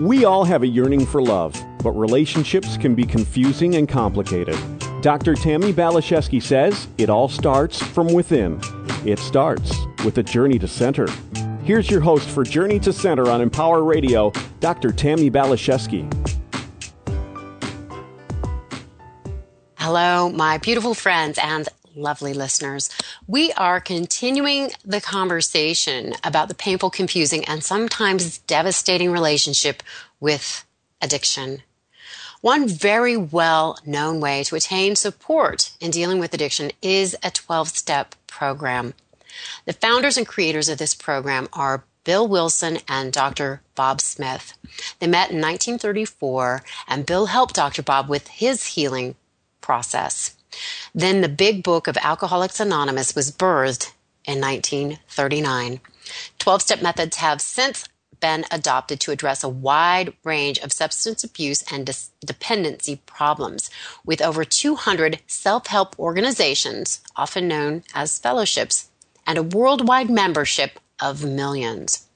We all have a yearning for love, but relationships can be confusing and complicated. Dr. Tammy Balashevsky says it all starts from within. It starts with a journey to center. Here's your host for Journey to Center on Empower Radio, Dr. Tammy Balashevsky. Hello, my beautiful friends and lovely listeners. We are continuing the conversation about the painful, confusing, and sometimes devastating relationship with addiction. One very well known way to attain support in dealing with addiction is a 12 step program. The founders and creators of this program are Bill Wilson and Dr. Bob Smith. They met in 1934, and Bill helped Dr. Bob with his healing process. Then the big book of Alcoholics Anonymous was birthed in 1939. 12 step methods have since been adopted to address a wide range of substance abuse and dis- dependency problems, with over 200 self help organizations, often known as fellowships, and a worldwide membership of millions.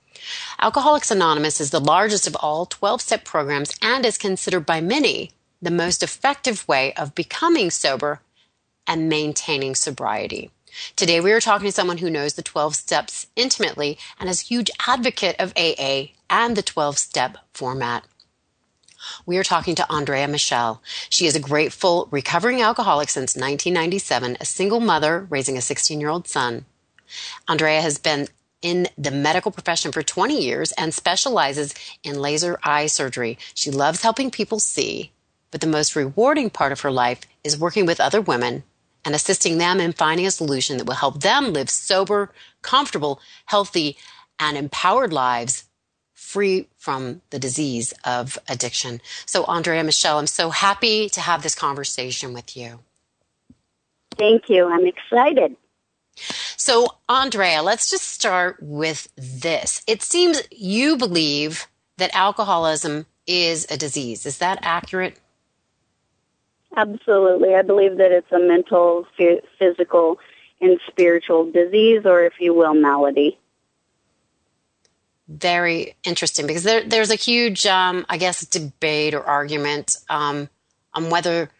Alcoholics Anonymous is the largest of all 12 step programs and is considered by many the most effective way of becoming sober and maintaining sobriety. Today, we are talking to someone who knows the 12 steps intimately and is a huge advocate of AA and the 12 step format. We are talking to Andrea Michelle. She is a grateful recovering alcoholic since 1997, a single mother raising a 16 year old son. Andrea has been in the medical profession for 20 years and specializes in laser eye surgery. She loves helping people see, but the most rewarding part of her life is working with other women and assisting them in finding a solution that will help them live sober, comfortable, healthy, and empowered lives free from the disease of addiction. So, Andrea Michelle, I'm so happy to have this conversation with you. Thank you. I'm excited. So, Andrea, let's just start with this. It seems you believe that alcoholism is a disease. Is that accurate? Absolutely. I believe that it's a mental, physical, and spiritual disease, or if you will, malady. Very interesting because there, there's a huge, um, I guess, debate or argument um, on whether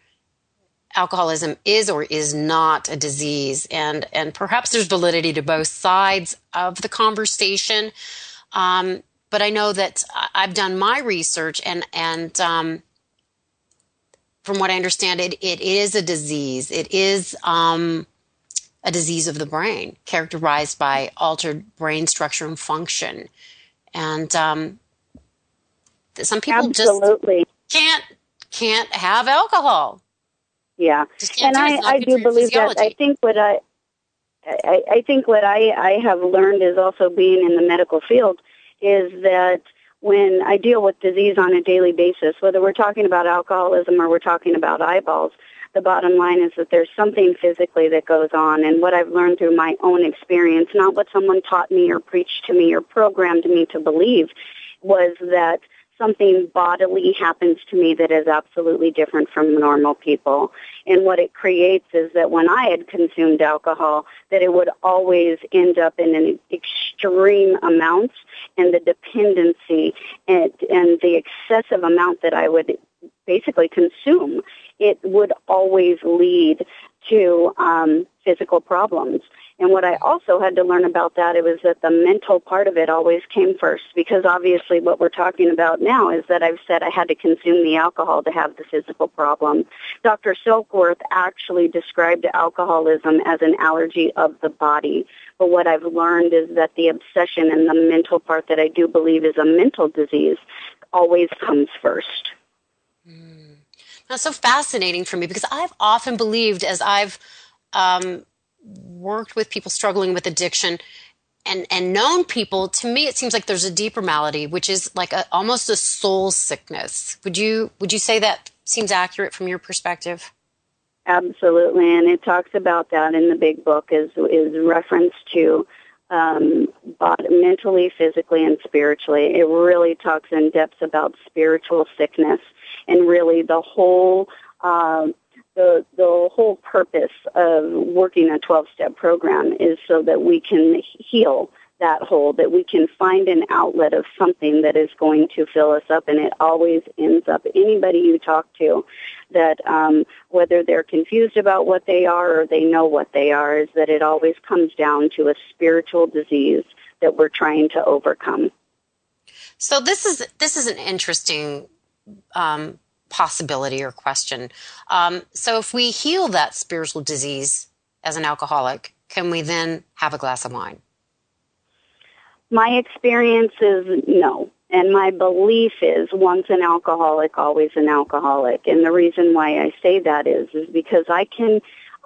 alcoholism is or is not a disease, and and perhaps there's validity to both sides of the conversation. Um, but I know that I've done my research, and and um, from what I understand, it, it is a disease. It is um, a disease of the brain, characterized by altered brain structure and function. And um, some people Absolutely. just can't can't have alcohol. Yeah, and I, I do believe that. I think what I, I, I think what I, I have learned is also being in the medical field is that when I deal with disease on a daily basis, whether we're talking about alcoholism or we're talking about eyeballs, the bottom line is that there's something physically that goes on. And what I've learned through my own experience, not what someone taught me or preached to me or programmed me to believe, was that something bodily happens to me that is absolutely different from normal people. And what it creates is that when I had consumed alcohol, that it would always end up in an extreme amount and the dependency and, and the excessive amount that I would basically consume, it would always lead to um, physical problems. And what I also had to learn about that it was that the mental part of it always came first because obviously what we're talking about now is that I've said I had to consume the alcohol to have the physical problem. Dr. Silkworth actually described alcoholism as an allergy of the body. But what I've learned is that the obsession and the mental part that I do believe is a mental disease always comes first. Mm. That's so fascinating for me because I've often believed as I've um, worked with people struggling with addiction and and known people to me it seems like there's a deeper malady which is like a, almost a soul sickness. Would you would you say that seems accurate from your perspective? Absolutely. And it talks about that in the big book is is reference to um, mentally physically and spiritually. It really talks in depth about spiritual sickness and really the whole um, the the whole purpose of working a 12 step program is so that we can heal that hole, that we can find an outlet of something that is going to fill us up, and it always ends up anybody you talk to that um, whether they're confused about what they are or they know what they are, is that it always comes down to a spiritual disease that we're trying to overcome. So this is this is an interesting um, possibility or question. Um, so if we heal that spiritual disease as an alcoholic, can we then have a glass of wine? My experience is no. And my belief is once an alcoholic, always an alcoholic. And the reason why I say that is, is because I can,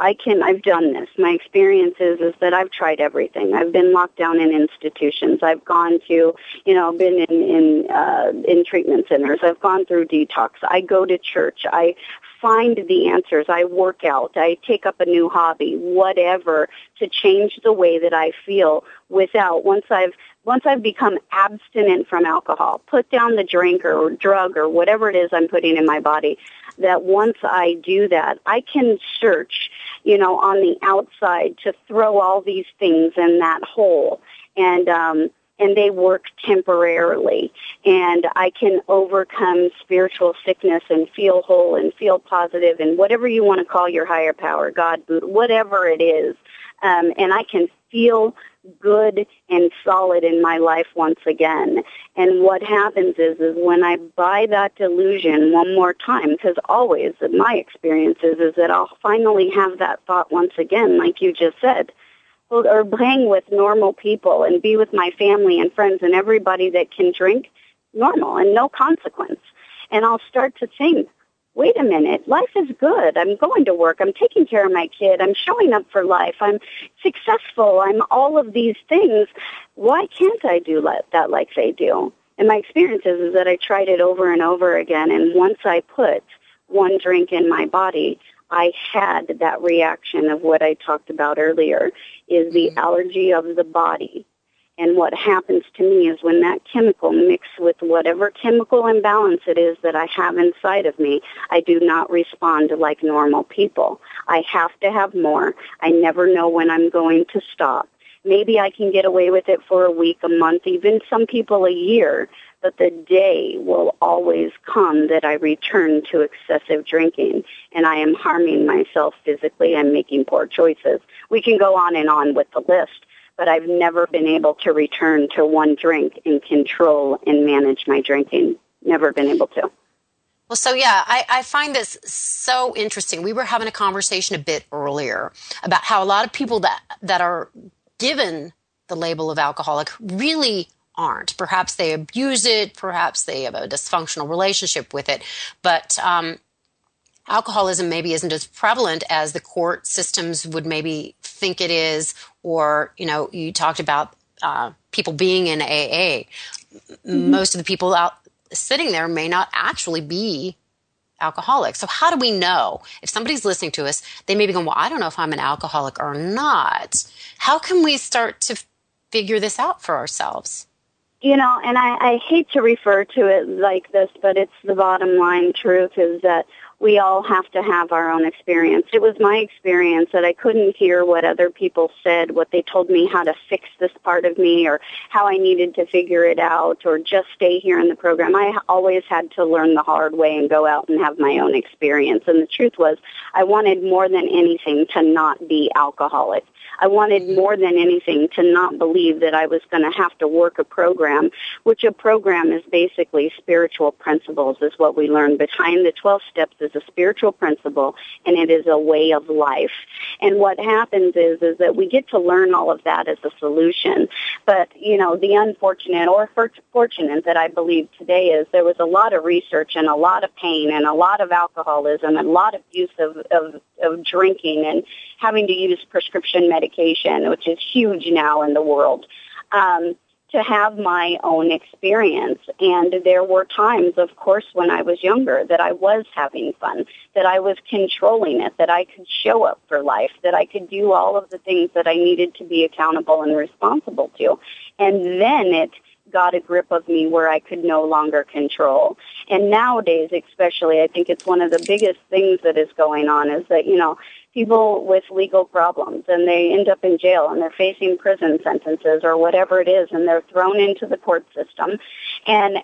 I can, I've done this. My experience is, is that I've tried everything. I've been locked down in institutions. I've gone to, you know, been in, in, uh, in treatment centers. I've gone through detox. I go to church. I find the answers. I work out. I take up a new hobby, whatever, to change the way that I feel without, once I've, once I've become abstinent from alcohol, put down the drink or drug or whatever it is I'm putting in my body, that once I do that, I can search, you know, on the outside to throw all these things in that hole. And, um, and they work temporarily. And I can overcome spiritual sickness and feel whole and feel positive and whatever you want to call your higher power, God, whatever it is. Um, and I can feel good and solid in my life once again. And what happens is, is when I buy that delusion one more time, because always my experience is, is that I'll finally have that thought once again, like you just said or hang with normal people and be with my family and friends and everybody that can drink normal and no consequence. And I'll start to think, wait a minute, life is good. I'm going to work. I'm taking care of my kid. I'm showing up for life. I'm successful. I'm all of these things. Why can't I do that like they do? And my experience is, is that I tried it over and over again. And once I put one drink in my body, I had that reaction of what I talked about earlier is the mm-hmm. allergy of the body. And what happens to me is when that chemical mixes with whatever chemical imbalance it is that I have inside of me, I do not respond like normal people. I have to have more. I never know when I'm going to stop. Maybe I can get away with it for a week, a month, even some people a year, but the day will always come that I return to excessive drinking and I am harming myself physically. I'm making poor choices. We can go on and on with the list, but I've never been able to return to one drink and control and manage my drinking. Never been able to. Well, so yeah, I, I, find this so interesting. We were having a conversation a bit earlier about how a lot of people that that are given the label of alcoholic really aren't. Perhaps they abuse it, perhaps they have a dysfunctional relationship with it, but um, alcoholism maybe isn't as prevalent as the court systems would maybe think it is, or you know, you talked about uh, people being in AA. Mm-hmm. Most of the people out sitting there may not actually be alcoholic. So how do we know if somebody's listening to us, they may be going, well, I don't know if I'm an alcoholic or not. How can we start to figure this out for ourselves? you know, and I, I hate to refer to it like this, but it's the bottom line truth is that we all have to have our own experience. It was my experience that I couldn't hear what other people said, what they told me how to fix this part of me or how I needed to figure it out or just stay here in the program. I always had to learn the hard way and go out and have my own experience. And the truth was I wanted more than anything to not be alcoholic. I wanted more than anything to not believe that I was going to have to work a program, which a program is basically spiritual principles is what we learn. Behind the 12 steps is a spiritual principle and it is a way of life. And what happens is, is that we get to learn all of that as a solution. But, you know, the unfortunate or fortunate that I believe today is there was a lot of research and a lot of pain and a lot of alcoholism and a lot of use of, of, of drinking and having to use prescription medication, which is huge now in the world. Um, to have my own experience. And there were times, of course, when I was younger that I was having fun, that I was controlling it, that I could show up for life, that I could do all of the things that I needed to be accountable and responsible to. And then it got a grip of me where I could no longer control. And nowadays, especially, I think it's one of the biggest things that is going on is that, you know, people with legal problems and they end up in jail and they're facing prison sentences or whatever it is and they're thrown into the court system and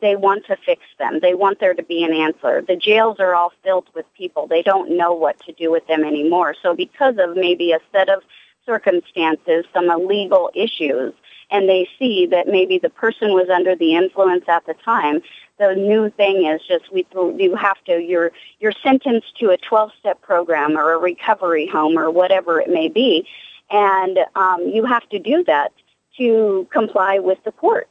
they want to fix them. They want there to be an answer. The jails are all filled with people. They don't know what to do with them anymore. So because of maybe a set of circumstances, some illegal issues, and they see that maybe the person was under the influence at the time, the new thing is just we you have to you're you're sentenced to a 12 step program or a recovery home or whatever it may be, and um, you have to do that to comply with the court.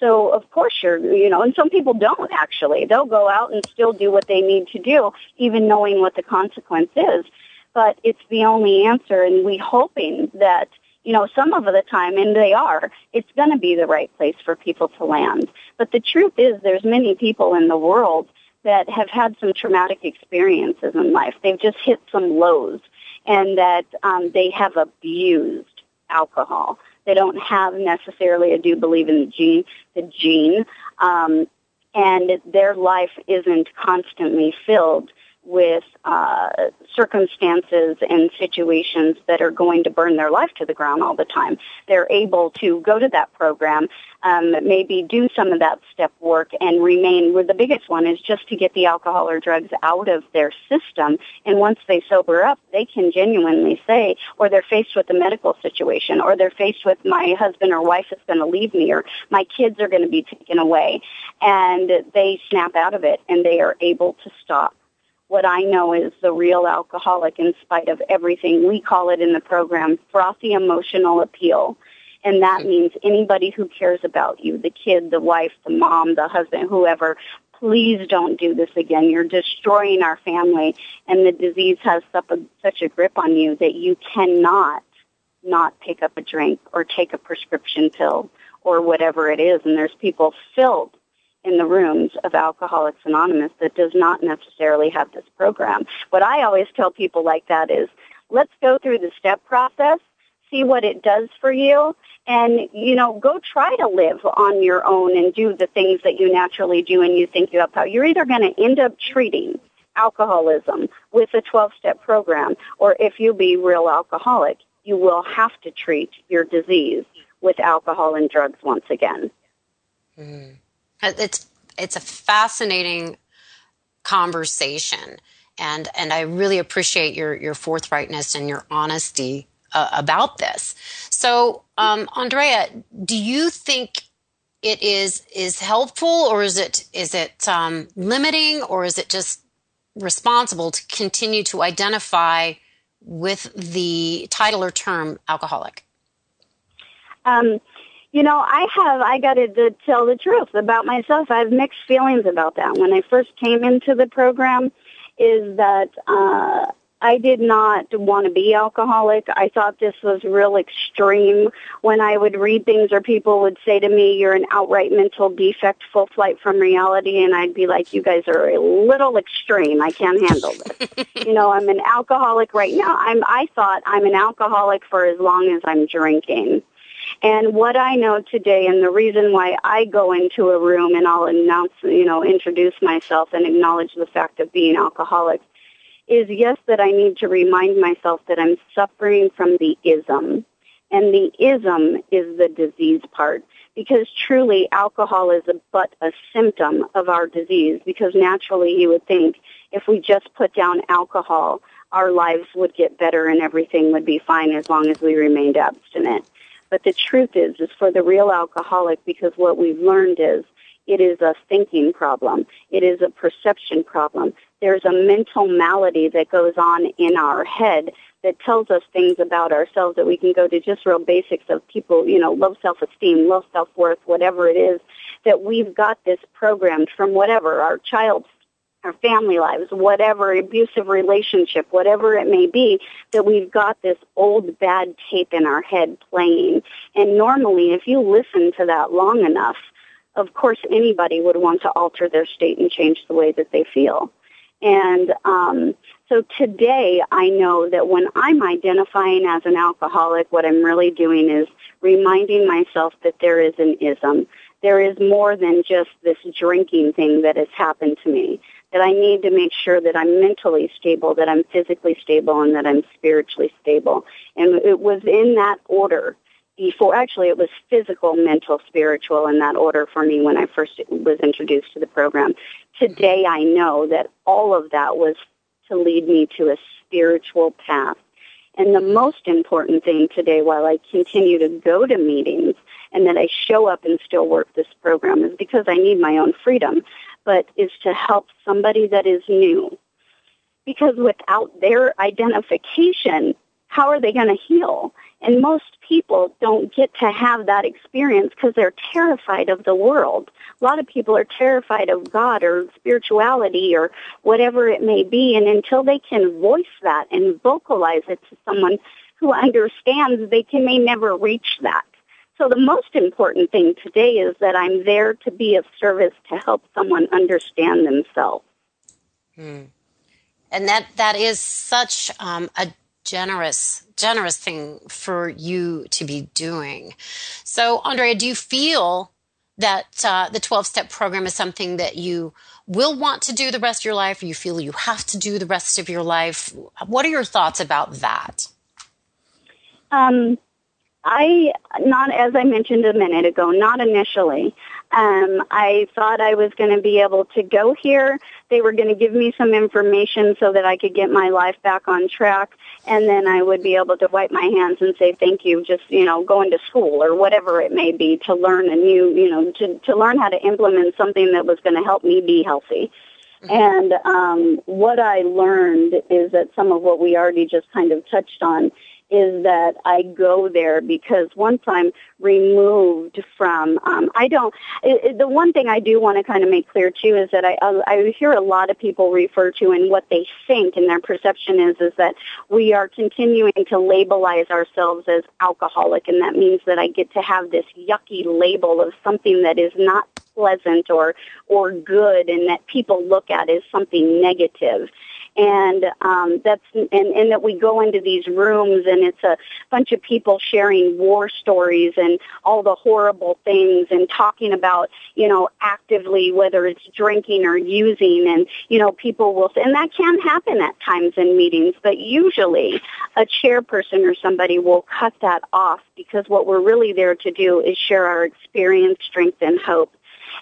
So of course you're, you know, and some people don't actually. They'll go out and still do what they need to do, even knowing what the consequence is. But it's the only answer, and we hoping that, you know, some of the time, and they are, it's going to be the right place for people to land. But the truth is, there's many people in the world that have had some traumatic experiences in life. They've just hit some lows, and that um, they have abused alcohol. They don't have necessarily, I do believe in the gene, the gene, um, and their life isn't constantly filled with uh, circumstances and situations that are going to burn their life to the ground all the time. They're able to go to that program, um, maybe do some of that step work, and remain. Where the biggest one is just to get the alcohol or drugs out of their system. And once they sober up, they can genuinely say, or they're faced with a medical situation, or they're faced with my husband or wife is going to leave me, or my kids are going to be taken away, and they snap out of it and they are able to stop what I know is the real alcoholic in spite of everything. We call it in the program frothy emotional appeal. And that means anybody who cares about you, the kid, the wife, the mom, the husband, whoever, please don't do this again. You're destroying our family and the disease has such a grip on you that you cannot not pick up a drink or take a prescription pill or whatever it is. And there's people filled in the rooms of Alcoholics Anonymous that does not necessarily have this program. What I always tell people like that is, let's go through the step process, see what it does for you, and, you know, go try to live on your own and do the things that you naturally do and you think you have power. You're either going to end up treating alcoholism with a 12-step program, or if you be real alcoholic, you will have to treat your disease with alcohol and drugs once again. Mm. It's it's a fascinating conversation, and and I really appreciate your your forthrightness and your honesty uh, about this. So, um, Andrea, do you think it is is helpful, or is it is it um, limiting, or is it just responsible to continue to identify with the title or term alcoholic? Um, you know, I have, I got to tell the truth about myself. I have mixed feelings about that. When I first came into the program, is that, uh, I did not want to be alcoholic. I thought this was real extreme. When I would read things or people would say to me, you're an outright mental defect, full flight from reality. And I'd be like, you guys are a little extreme. I can't handle this. you know, I'm an alcoholic right now. I'm, I thought I'm an alcoholic for as long as I'm drinking. And what I know today and the reason why I go into a room and I'll announce, you know, introduce myself and acknowledge the fact of being alcoholic is yes, that I need to remind myself that I'm suffering from the ism. And the ism is the disease part because truly alcohol is a, but a symptom of our disease because naturally you would think if we just put down alcohol, our lives would get better and everything would be fine as long as we remained abstinent. But the truth is, is for the real alcoholic, because what we've learned is it is a thinking problem. It is a perception problem. There's a mental malady that goes on in our head that tells us things about ourselves that we can go to just real basics of people, you know, low self-esteem, low self-worth, whatever it is, that we've got this programmed from whatever, our child's our family lives, whatever abusive relationship, whatever it may be, that we've got this old bad tape in our head playing. And normally, if you listen to that long enough, of course, anybody would want to alter their state and change the way that they feel. And um, so today, I know that when I'm identifying as an alcoholic, what I'm really doing is reminding myself that there is an ism, there is more than just this drinking thing that has happened to me. That I need to make sure that I'm mentally stable, that I'm physically stable, and that I'm spiritually stable. And it was in that order before, actually it was physical, mental, spiritual in that order for me when I first was introduced to the program. Today I know that all of that was to lead me to a spiritual path. And the most important thing today while I continue to go to meetings and that I show up and still work this program is because I need my own freedom, but is to help somebody that is new. Because without their identification, how are they going to heal? And most people don't get to have that experience because they're terrified of the world. A lot of people are terrified of God or spirituality or whatever it may be. And until they can voice that and vocalize it to someone who understands, they can, may never reach that. So the most important thing today is that I'm there to be of service to help someone understand themselves. Hmm. And that, that is such um, a generous generous thing for you to be doing so andrea do you feel that uh, the 12 step program is something that you will want to do the rest of your life or you feel you have to do the rest of your life what are your thoughts about that um, i not as i mentioned a minute ago not initially um, I thought I was going to be able to go here. They were going to give me some information so that I could get my life back on track, and then I would be able to wipe my hands and say thank you. Just you know, going to school or whatever it may be to learn a new, you know, to to learn how to implement something that was going to help me be healthy. Mm-hmm. And um, what I learned is that some of what we already just kind of touched on is that I go there because once I'm removed from, um, I don't, it, it, the one thing I do want to kind of make clear too is that I, I hear a lot of people refer to and what they think and their perception is, is that we are continuing to labelize ourselves as alcoholic. And that means that I get to have this yucky label of something that is not pleasant or, or good and that people look at as something negative and um, that's and, and that we go into these rooms and it's a bunch of people sharing war stories and all the horrible things and talking about you know actively whether it's drinking or using. And you know people will and that can happen at times in meetings but usually a chairperson or somebody will cut that off because what we're really there to do is share our experience strength and hope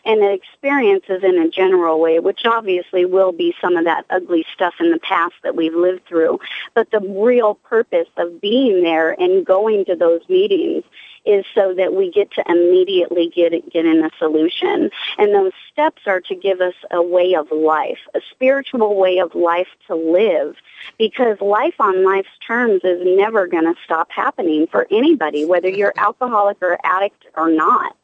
and the experiences in a general way, which obviously will be some of that ugly stuff in the past that we've lived through. But the real purpose of being there and going to those meetings is so that we get to immediately get get in a solution. And those steps are to give us a way of life, a spiritual way of life to live, because life on life's terms is never going to stop happening for anybody, whether you're alcoholic or addict or not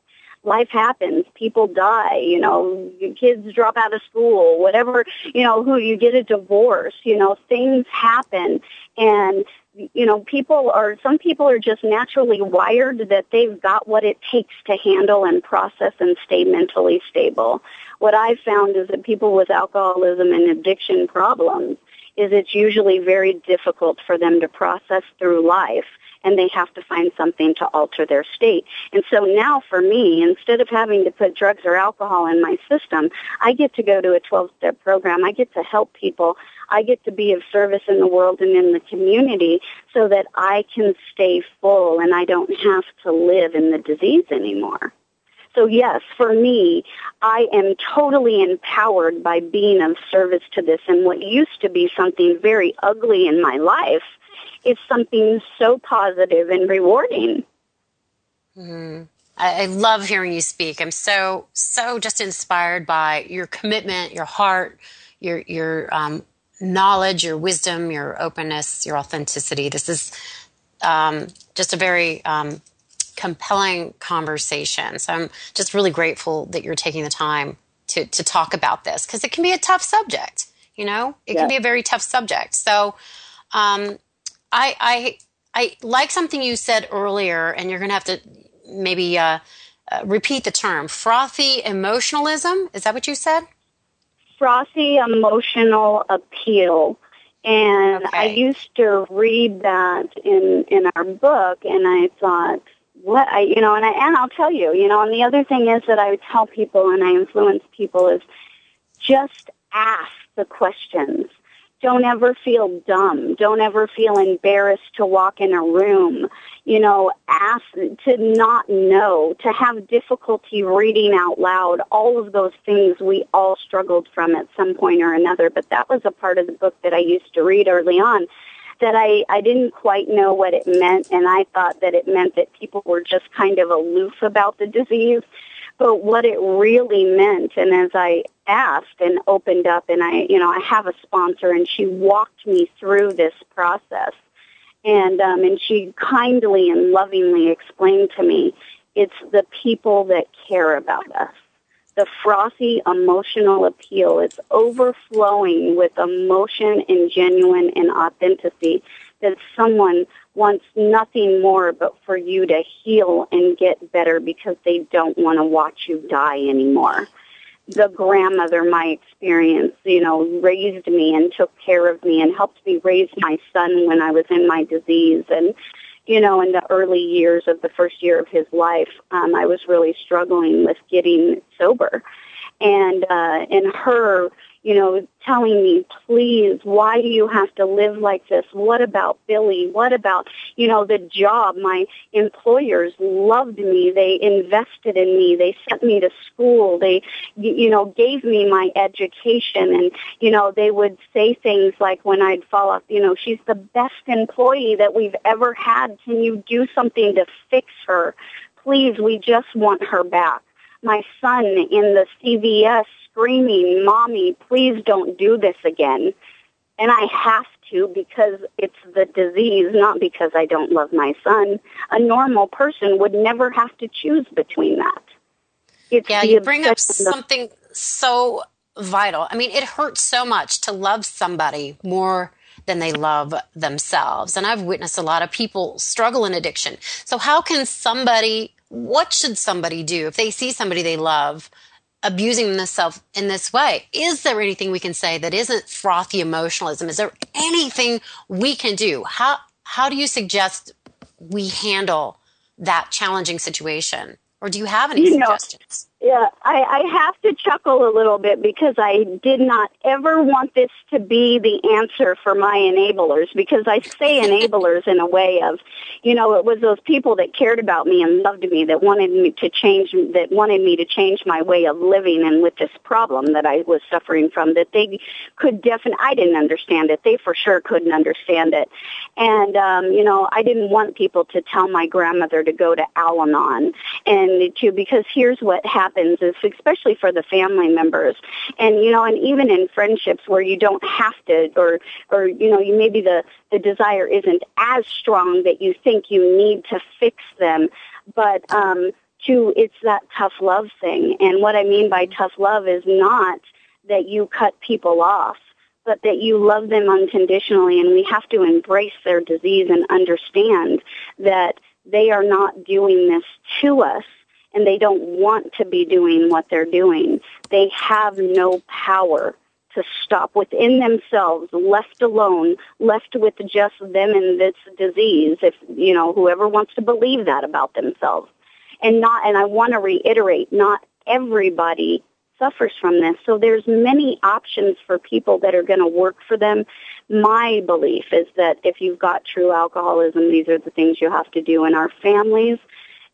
life happens. People die, you know, kids drop out of school, whatever, you know, who you get a divorce, you know, things happen and you know, people are, some people are just naturally wired that they've got what it takes to handle and process and stay mentally stable. What I've found is that people with alcoholism and addiction problems is it's usually very difficult for them to process through life and they have to find something to alter their state. And so now for me, instead of having to put drugs or alcohol in my system, I get to go to a 12-step program. I get to help people. I get to be of service in the world and in the community so that I can stay full and I don't have to live in the disease anymore. So yes, for me, I am totally empowered by being of service to this and what used to be something very ugly in my life is something so positive and rewarding. Mm-hmm. I, I love hearing you speak. I'm so so just inspired by your commitment, your heart, your your um, knowledge, your wisdom, your openness, your authenticity. This is um, just a very um, compelling conversation. So I'm just really grateful that you're taking the time to to talk about this because it can be a tough subject. You know, it can be a very tough subject. So um, I, I, I like something you said earlier, and you're going to have to maybe uh, uh, repeat the term frothy emotionalism. Is that what you said? Frothy emotional appeal. And okay. I used to read that in, in our book, and I thought, what I, you know, and I, and I'll tell you, you know, and the other thing is that I would tell people and I influence people is just ask the questions. Don't ever feel dumb. Don't ever feel embarrassed to walk in a room. You know, ask to not know, to have difficulty reading out loud. All of those things we all struggled from at some point or another. But that was a part of the book that I used to read early on that I, I didn't quite know what it meant and I thought that it meant that people were just kind of aloof about the disease. But what it really meant, and as I asked and opened up and I, you know, I have a sponsor and she walked me through this process and, um, and she kindly and lovingly explained to me, it's the people that care about us the frothy emotional appeal. It's overflowing with emotion and genuine and authenticity that someone wants nothing more but for you to heal and get better because they don't want to watch you die anymore. The grandmother, my experience, you know, raised me and took care of me and helped me raise my son when I was in my disease and you know, in the early years of the first year of his life, um, I was really struggling with getting sober. And, uh, and her, you know, telling me, please, why do you have to live like this? What about Billy? What about, you know, the job? My employers loved me. They invested in me. They sent me to school. They, you know, gave me my education. And, you know, they would say things like when I'd fall off, you know, she's the best employee that we've ever had. Can you do something to fix her? Please, we just want her back my son in the CVS screaming, Mommy, please don't do this again. And I have to because it's the disease, not because I don't love my son. A normal person would never have to choose between that. It's yeah, you bring up something so vital. I mean, it hurts so much to love somebody more than they love themselves. And I've witnessed a lot of people struggle in addiction. So how can somebody what should somebody do if they see somebody they love abusing themselves in this way? Is there anything we can say that isn't frothy emotionalism? Is there anything we can do? How how do you suggest we handle that challenging situation? Or do you have any you suggestions? Know, yeah, I, I have to chuckle a little bit because I did not ever want this to be the answer for my enablers because I say enablers in a way of, you know, it was those people that cared about me and loved me that wanted me to change, that wanted me to change my way of living and with this problem that I was suffering from that they could definitely, I didn't understand it. They for sure couldn't understand it. And, um, you know, I didn't want people to tell my grandmother to go to Al-Anon and to, because here's what happened happens is especially for the family members. And you know and even in friendships where you don't have to or or you know you maybe the the desire isn't as strong that you think you need to fix them. But um to it's that tough love thing. And what i mean by tough love is not that you cut people off but that you love them unconditionally. And we have to embrace their disease and understand that they are not doing this to us and they don't want to be doing what they're doing. They have no power to stop within themselves, left alone, left with just them and this disease, if, you know, whoever wants to believe that about themselves. And not, and I want to reiterate, not everybody suffers from this. So there's many options for people that are going to work for them. My belief is that if you've got true alcoholism, these are the things you have to do in our families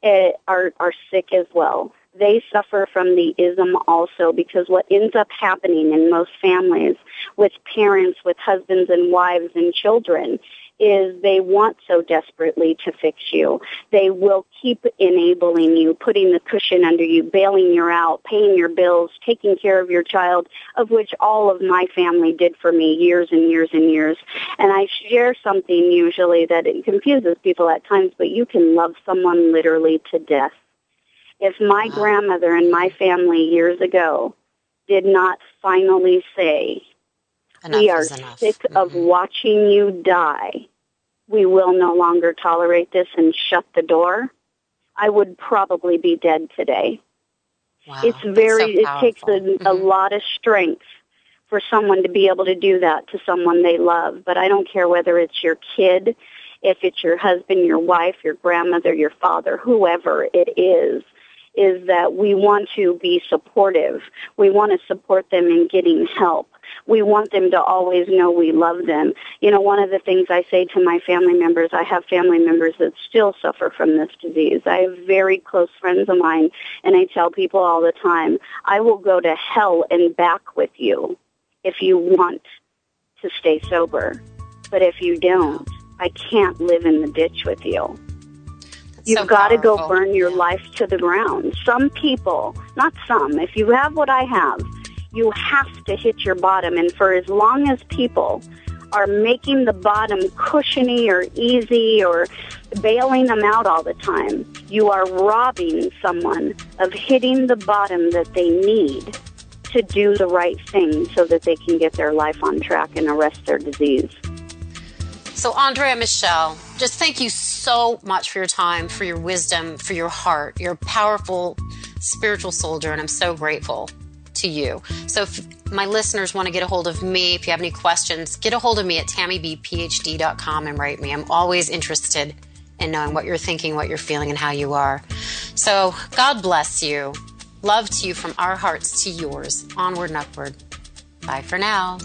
Eh, are are sick as well. They suffer from the ism also because what ends up happening in most families with parents, with husbands and wives and children is they want so desperately to fix you. They will keep enabling you, putting the cushion under you, bailing you out, paying your bills, taking care of your child, of which all of my family did for me years and years and years. And I share something usually that it confuses people at times, but you can love someone literally to death. If my grandmother and my family years ago did not finally say, Enough we are sick mm-hmm. of watching you die. We will no longer tolerate this and shut the door. I would probably be dead today. Wow, it's very, so it takes a, mm-hmm. a lot of strength for someone to be able to do that to someone they love. But I don't care whether it's your kid, if it's your husband, your wife, your grandmother, your father, whoever it is, is that we want to be supportive. We want to support them in getting help. We want them to always know we love them. You know, one of the things I say to my family members, I have family members that still suffer from this disease. I have very close friends of mine, and I tell people all the time, I will go to hell and back with you if you want to stay sober. But if you don't, I can't live in the ditch with you. You've so got to go burn your life to the ground. Some people, not some, if you have what I have, you have to hit your bottom. And for as long as people are making the bottom cushiony or easy or bailing them out all the time, you are robbing someone of hitting the bottom that they need to do the right thing so that they can get their life on track and arrest their disease. So, Andrea Michelle, just thank you so much for your time, for your wisdom, for your heart. You're a powerful spiritual soldier, and I'm so grateful to you. So, if my listeners want to get a hold of me, if you have any questions, get a hold of me at tammybphd.com and write me. I'm always interested in knowing what you're thinking, what you're feeling, and how you are. So, God bless you. Love to you from our hearts to yours. Onward and upward. Bye for now.